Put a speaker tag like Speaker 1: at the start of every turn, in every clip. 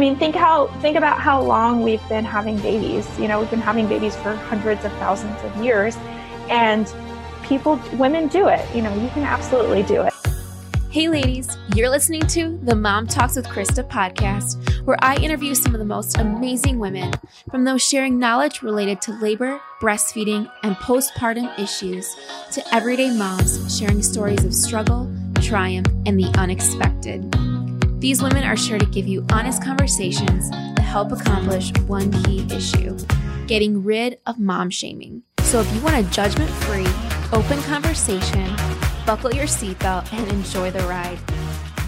Speaker 1: mean, think how think about how long we've been having babies. You know, we've been having babies for hundreds of thousands of years, and people, women do it. You know, you can absolutely do it.
Speaker 2: Hey, ladies, you're listening to the Mom Talks with Christa podcast, where I interview some of the most amazing women, from those sharing knowledge related to labor, breastfeeding, and postpartum issues, to everyday moms sharing stories of struggle, triumph, and the unexpected. These women are sure to give you honest conversations to help accomplish one key issue getting rid of mom shaming. So if you want a judgment free, open conversation, buckle your seatbelt, and enjoy the ride.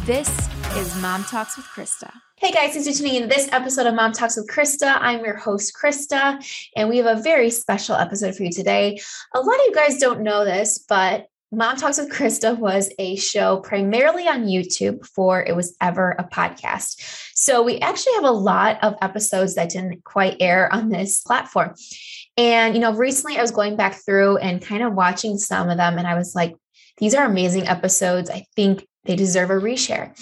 Speaker 2: This is Mom Talks with Christa. Hey guys, thanks for tuning in to this episode of Mom Talks with Christa. I'm your host, Christa, and we have a very special episode for you today. A lot of you guys don't know this, but Mom Talks with Christa was a show primarily on YouTube before it was ever a podcast. So we actually have a lot of episodes that didn't quite air on this platform. And, you know, recently I was going back through and kind of watching some of them, and I was like, these are amazing episodes. I think they deserve a reshare.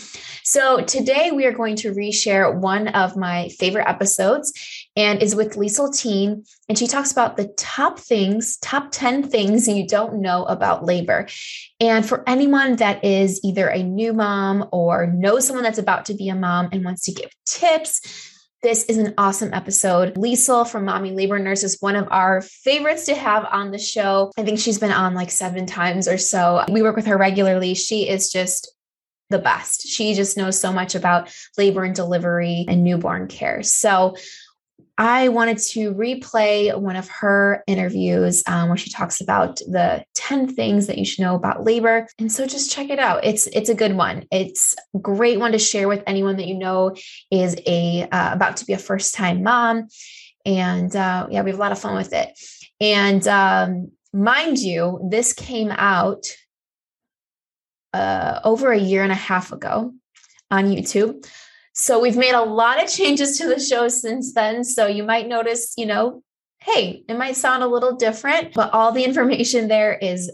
Speaker 2: So today we are going to reshare one of my favorite episodes and is with Liesel Teen. And she talks about the top things, top 10 things you don't know about labor. And for anyone that is either a new mom or knows someone that's about to be a mom and wants to give tips, this is an awesome episode. Liesel from Mommy Labor Nurse is one of our favorites to have on the show. I think she's been on like seven times or so. We work with her regularly. She is just the best. She just knows so much about labor and delivery and newborn care. So I wanted to replay one of her interviews um, where she talks about the 10 things that you should know about labor. And so just check it out. It's it's a good one. It's a great one to share with anyone that you know is a uh, about to be a first time mom. And uh, yeah, we have a lot of fun with it. And um, mind you, this came out uh, over a year and a half ago on YouTube. So we've made a lot of changes to the show since then. So you might notice, you know, hey, it might sound a little different, but all the information there is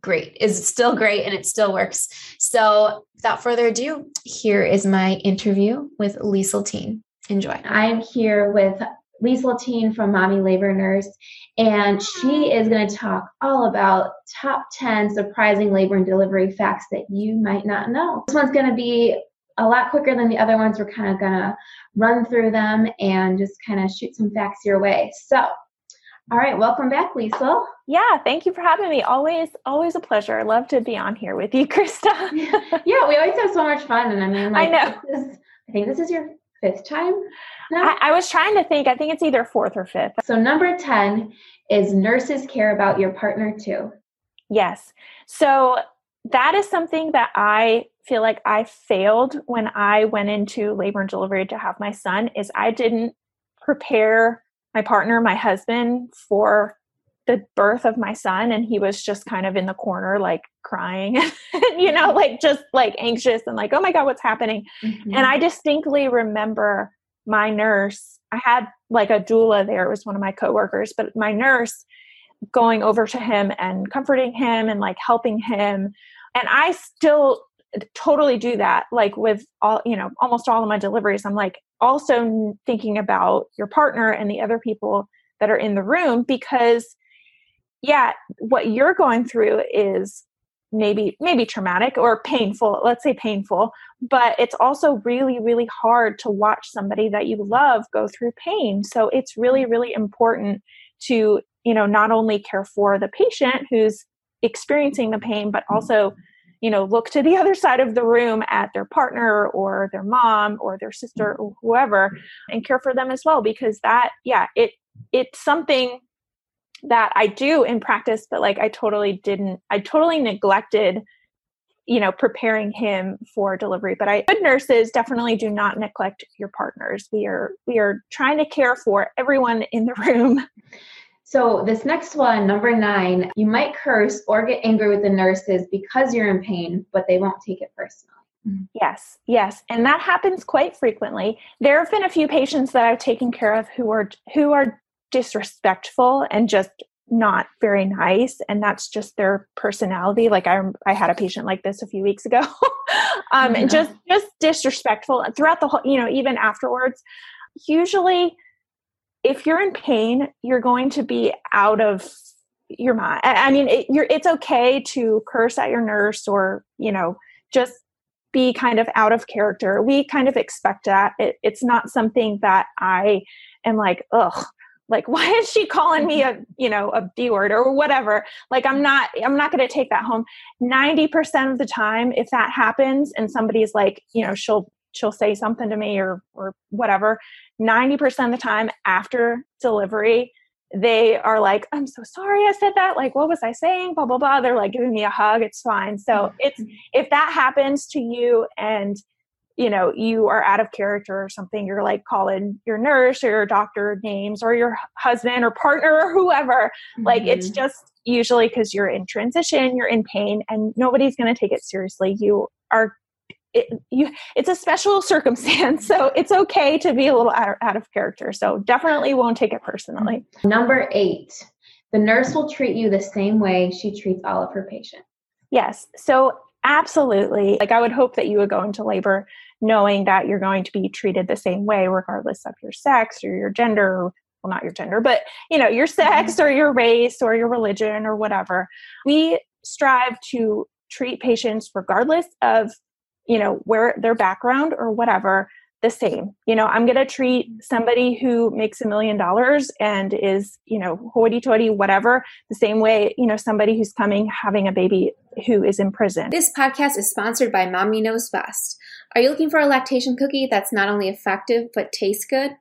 Speaker 2: great, is still great, and it still works. So without further ado, here is my interview with Liesel Teen. Enjoy.
Speaker 3: I'm here with Liesel Teen from Mommy Labor Nurse, and she is going to talk all about top 10 surprising labor and delivery facts that you might not know. This one's going to be a lot quicker than the other ones. We're kind of going to run through them and just kind of shoot some facts your way. So, all right, welcome back, Liesel.
Speaker 1: Yeah, thank you for having me. Always, always a pleasure. I love to be on here with you, Christa.
Speaker 3: yeah, we always have so much fun, and I mean, like,
Speaker 1: I know.
Speaker 3: Is, I think this is your fifth time.
Speaker 1: I, I was trying to think. I think it's either fourth or fifth.
Speaker 3: So number ten is nurses care about your partner too.
Speaker 1: Yes. So that is something that I feel like I failed when I went into labor and delivery to have my son is I didn't prepare my partner, my husband for the birth of my son. And he was just kind of in the corner like crying you know like just like anxious and like oh my god what's happening? Mm-hmm. and i distinctly remember my nurse i had like a doula there. It was one of my coworkers but my nurse going over to him and comforting him and like helping him and i still totally do that like with all you know almost all of my deliveries. I'm like also thinking about your partner and the other people that are in the room because yeah what you're going through is maybe maybe traumatic or painful let's say painful but it's also really really hard to watch somebody that you love go through pain. So it's really really important to you know not only care for the patient who's experiencing the pain but mm-hmm. also you know look to the other side of the room at their partner or their mom or their sister mm-hmm. or whoever and care for them as well because that yeah it it's something that I do in practice but like I totally didn't I totally neglected you know preparing him for delivery. But i good nurses definitely do not neglect your partners. We are we are trying to care for everyone in the room
Speaker 3: so, this next one, number nine, you might curse or get angry with the nurses because you're in pain, but they won't take it personally.
Speaker 1: Mm-hmm. Yes, yes, and that happens quite frequently. There have been a few patients that I've taken care of who are who are disrespectful and just not very nice and that's just their personality like i i had a patient like this a few weeks ago um, and just just disrespectful throughout the whole you know even afterwards usually if you're in pain you're going to be out of your mind. I, mean it, it's okay to curse at your nurse or you know just be kind of out of character. We kind of expect that. It, it's not something that i am like ugh like why is she calling me a you know a b word or whatever? Like i'm not i'm not going to take that home. 90% of the time if that happens and somebody's like you know she'll she'll say something to me or or whatever 90% of the time after delivery they are like i'm so sorry i said that like what was i saying? blah blah blah. They're like giving me a hug it's fine. So it's if that happens to you and you know you are out of character or something you're like calling your nurse or your doctor names or your husband or partner or whoever mm-hmm. like it's mm-hmm. just usually because you're in transition you're in pain and nobody's going to take it seriously. You are it, you, it's a special circumstance so it's okay to be a little out, out of character so definitely won't take it personally.
Speaker 3: Number eight the nurse will treat you the same way she treats all of her patients.
Speaker 1: Yes so absolutely like i would hope that you would go into labor knowing that you're going to be treated the same way regardless of your sex or your gender well not your gender but you know your sex mm-hmm. or your race or your religion or whatever. We strive to treat patients regardless of you know where their background or whatever the same. You know i'm going to treat somebody who makes a million dollars and is you know hoity-toity whatever the same way you know somebody who's coming having a baby who is in prison.
Speaker 2: This podcast is sponsored by mommy knows best. Are you looking for a lactation cookie that's not only effective but tastes good?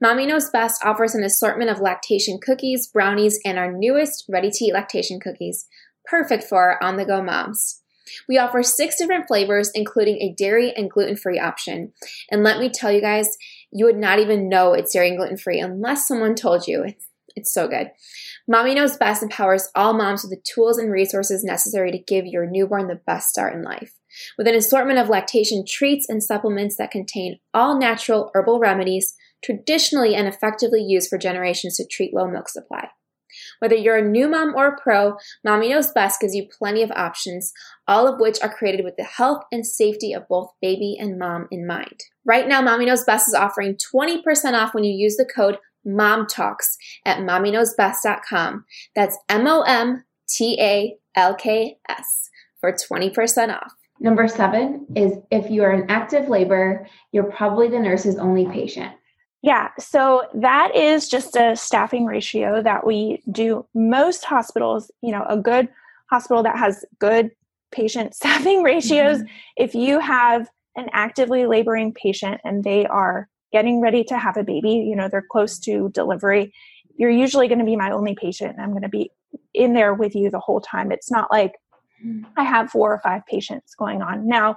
Speaker 2: Mommy Knows Best offers an assortment of lactation cookies, brownies, and our newest ready to eat lactation cookies, perfect for on the go moms. We offer six different flavors, including a dairy and gluten free option. And let me tell you guys, you would not even know it's dairy and gluten free unless someone told you. It's, it's so good. Mommy Knows Best empowers all moms with the tools and resources necessary to give your newborn the best start in life. With an assortment of lactation treats and supplements that contain all natural herbal remedies traditionally and effectively used for generations to treat low milk supply. Whether you're a new mom or a pro, Mommy Knows Best gives you plenty of options, all of which are created with the health and safety of both baby and mom in mind. Right now, Mommy Knows Best is offering 20% off when you use the code MOMTALKS at mommyknowsbest.com. That's M O M T A L K S for 20% off.
Speaker 3: Number seven is if you are in active labor, you're probably the nurse's only patient.
Speaker 1: Yeah, so that is just a staffing ratio that we do. Most hospitals, you know, a good hospital that has good patient staffing ratios, mm-hmm. if you have an actively laboring patient and they are getting ready to have a baby, you know, they're close to delivery, you're usually going to be my only patient and I'm going to be in there with you the whole time. It's not like mm. I have four or five patients going on. Now,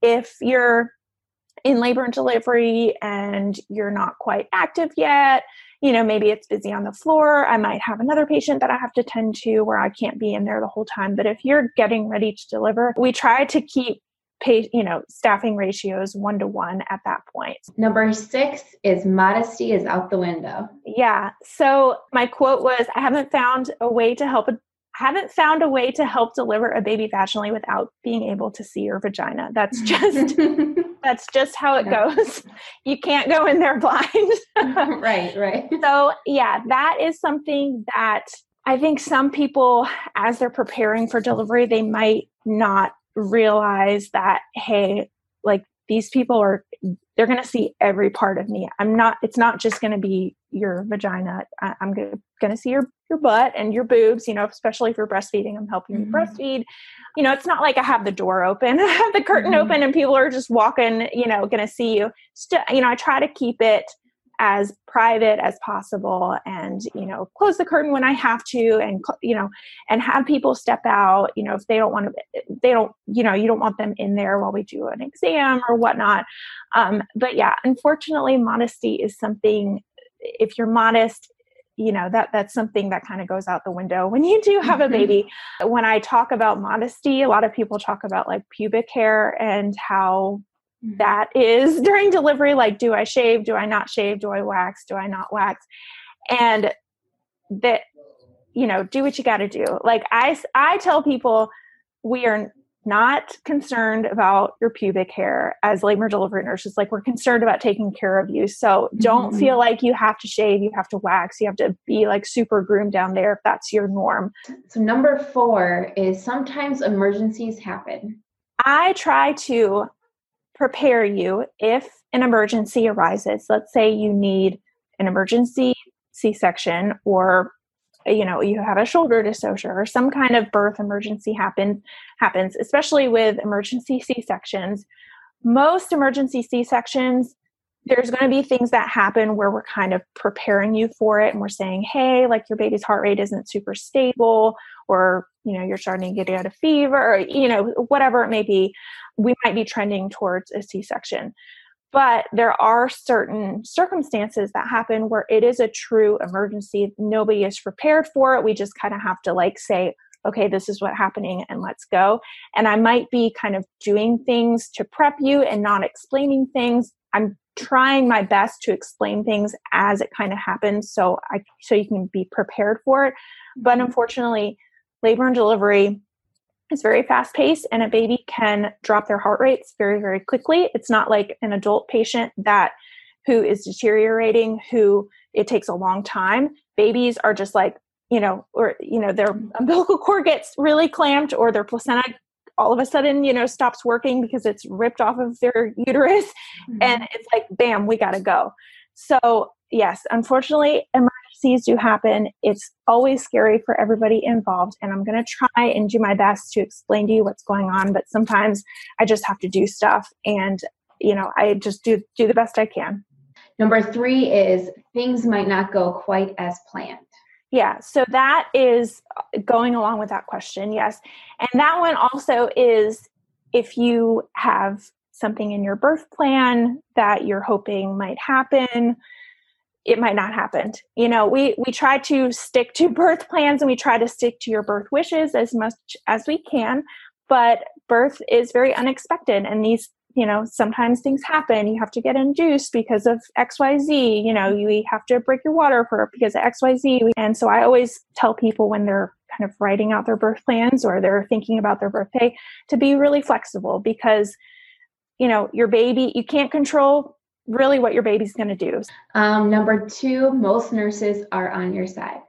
Speaker 1: if you're in labor and delivery and you're not quite active yet, you know, maybe it's busy on the floor. I might have another patient that I have to tend to where I can't be in there the whole time. But if you're getting ready to deliver, we try to keep pay, you know, staffing ratios one to one at that point.
Speaker 3: Number six is modesty is out the window.
Speaker 1: Yeah. So my quote was I haven't found a way to help a haven't found a way to help deliver a baby vaginally without being able to see your vagina. That's just that's just how it yeah. goes. You can't go in there blind.
Speaker 3: right, right.
Speaker 1: So, yeah, that is something that I think some people as they're preparing for delivery, they might not realize that hey, like these people are they're going to see every part of me. I'm not, it's not just going to be your vagina. I, am going to see your, your butt and your boobs, you know, especially if you're breastfeeding, I'm helping mm-hmm. you breastfeed. You know, it's not like I have the door open, I have the curtain mm-hmm. open and people are just walking, you know, going to see you. Still, you know, I try to keep it as private as possible and you know close the curtain when i have to and you know and have people step out you know if they don't want to they don't you know you don't want them in there while we do an exam or whatnot um, but yeah unfortunately modesty is something if you're modest you know that that's something that kind of goes out the window when you do have a mm-hmm. baby when i talk about modesty a lot of people talk about like pubic hair and how. That is during delivery like do i shave do i not shave do i wax do i not wax and that you know do what you got to do like i i tell people we are not concerned about your pubic hair as labor delivery nurses. Like we're concerned about taking care of you. So don't mm-hmm. feel like you have to shave, you have to wax, you have to be like super groomed down there if that's your norm.
Speaker 3: So number four is sometimes emergencies happen.
Speaker 1: I try to prepare you if an emergency arises. Let's say you need an emergency C-section or you know you have a shoulder dystocia or some kind of birth emergency happens happens especially with emergency c-sections most emergency c-sections there's going to be things that happen where we're kind of preparing you for it and we're saying hey like your baby's heart rate isn't super stable or you know you're starting to get out of fever or you know whatever it may be we might be trending towards a c-section but there are certain circumstances that happen where it is a true emergency. Nobody is prepared for it. We just kind of have to like say, okay, this is what's happening and let's go. And I might be kind of doing things to prep you and not explaining things. I'm trying my best to explain things as it kind of happens so I so you can be prepared for it. But mm-hmm. unfortunately, labor and delivery is very fast paced and a baby can drop their heart rates very very quickly. It's not like an adult patient that who is deteriorating who it takes a long time. Babies are just like you know or you know their umbilical cord gets really clamped or their placenta all of a sudden you know stops working because it's ripped off of their uterus mm-hmm. and it's like bam we got to go so yes unfortunately emergencies do happen. It's always scary for everybody involved. And I'm going to try and do my best to explain to you what's going on. But sometimes I just have to do stuff and, you know, I just do, do the best I can.
Speaker 3: Number three is things might not go quite as planned.
Speaker 1: Yeah, so that is uh, going along with that question, yes. And that one also is if you have something in your birth plan that you're hoping might happen, it might not happen you know we we try to stick to birth plans and we try to stick to your birth wishes as much as we can but birth is very unexpected and these you know sometimes things happen you have to get induced because of xyz you know you have to break your water for because of xyz and so i always tell people when they're kind of writing out their birth plans or they're thinking about their birthday to be really flexible because you know your baby you can't control really what your baby's going to do.
Speaker 3: Um, number two, most nurses are on your side.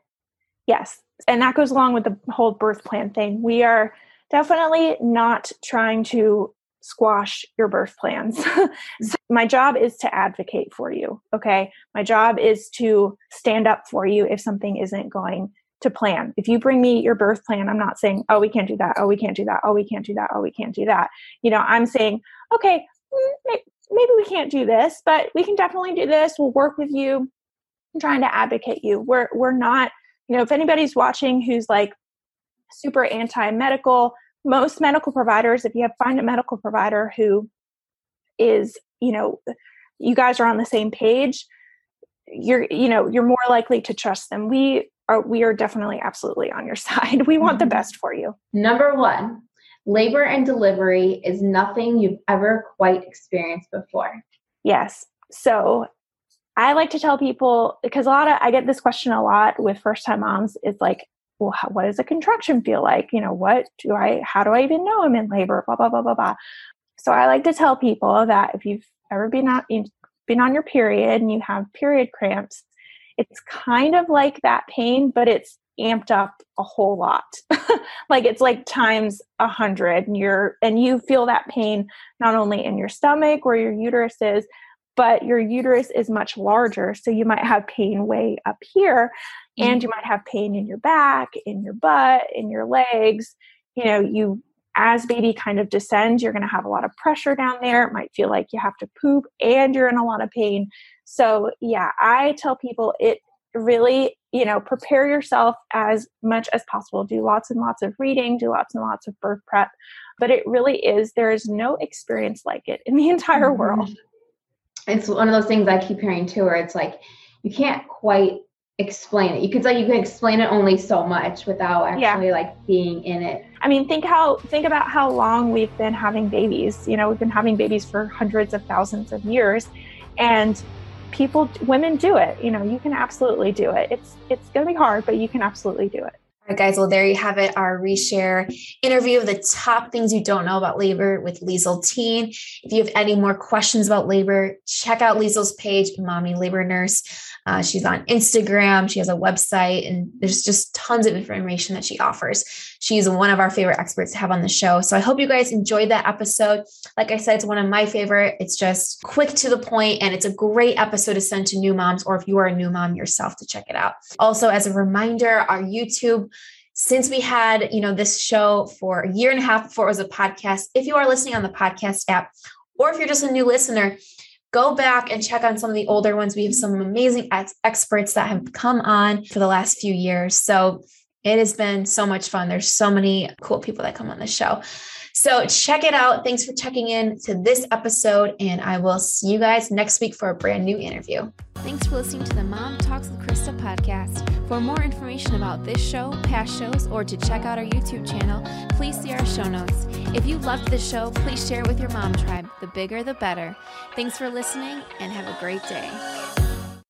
Speaker 1: Yes. And that goes along with the whole birth plan thing. We are definitely not trying to squash your birth plans. so my job is to advocate for you. Okay. My job is to stand up for you if something isn't going to plan. If you bring me your birth plan, I'm not saying, oh, we can't do that. Oh, we can't do that. Oh, we can't do that. Oh, we can't do that. You know, I'm saying, okay, mm, maybe we can't do this, but we can definitely do this. We'll work with you. I'm trying to advocate you. We're we're not, you know, if anybody's watching who's like super anti-medical, most medical providers, if you have find a medical provider who is, you know, you guys are on the same page, you're, you know, you're more likely to trust them. We are we are definitely absolutely on your side. We want the mm-hmm. best for you.
Speaker 3: Number one, labor and delivery is nothing you've ever quite experienced before.
Speaker 1: Yes. So I like to tell people because a lot of I get this question a lot with first time moms is like, well, how, what does a contraction feel like? You know, what do I, how do I even know I'm in labor? Blah, blah, blah, blah, blah. So I like to tell people that if you've ever been on, been on your period and you have period cramps, it's kind of like that pain, but it's amped up a whole lot like it's like times a hundred and you're and you feel that pain not only in your stomach where your uterus is but your uterus is much larger so you might have pain way up here mm-hmm. and you might have pain in your back in your butt in your legs. You know you as baby kind of descends you're going to have a lot of pressure down there. It might feel like you have to poop and you're in a lot of pain. So yeah i tell people it really you know prepare yourself as much as possible. Do lots and lots of reading do lots and lots of birth prep but it really is there is no experience like it in the entire mm-hmm. world
Speaker 3: it's one of those things i keep hearing too where it's like you can't quite explain it. You could like you can explain it only so much without actually yeah. like being in it.
Speaker 1: I mean think how think about how long we've been having babies. You know we've been having babies for hundreds of thousands of years and people women do it. You know you can absolutely do it. It's it's going to be hard but you can absolutely do it
Speaker 2: right, guys. Well, there you have it. Our reshare interview of the top things you don't know about labor with Liesel Teen. If you have any more questions about labor, check out Liesel's page, Mommy Labor Nurse. Uh, she's on Instagram. She has a website, and there's just tons of information that she offers. She's one of our favorite experts to have on the show. So I hope you guys enjoyed that episode. Like I said, it's one of my favorite. It's just quick to the point, and it's a great episode to send to new moms, or if you are a new mom yourself, to check it out. Also, as a reminder, our YouTube since we had you know this show for a year and a half before it was a podcast if you are listening on the podcast app or if you're just a new listener go back and check on some of the older ones. We have some amazing ex- experts that have come on for the last few years. So it has been so much fun. There's so many cool people that come on the show. So check it out. Thanks for checking in to this episode, and I will see you guys next week for a brand new interview.
Speaker 4: Thanks for listening to the Mom Talks with Christa podcast. For more information about this show, past shows, or to check out our YouTube channel, please see our show notes. If you loved this show, please share it with your mom tribe. The bigger, the better. Thanks for listening, and have a great day.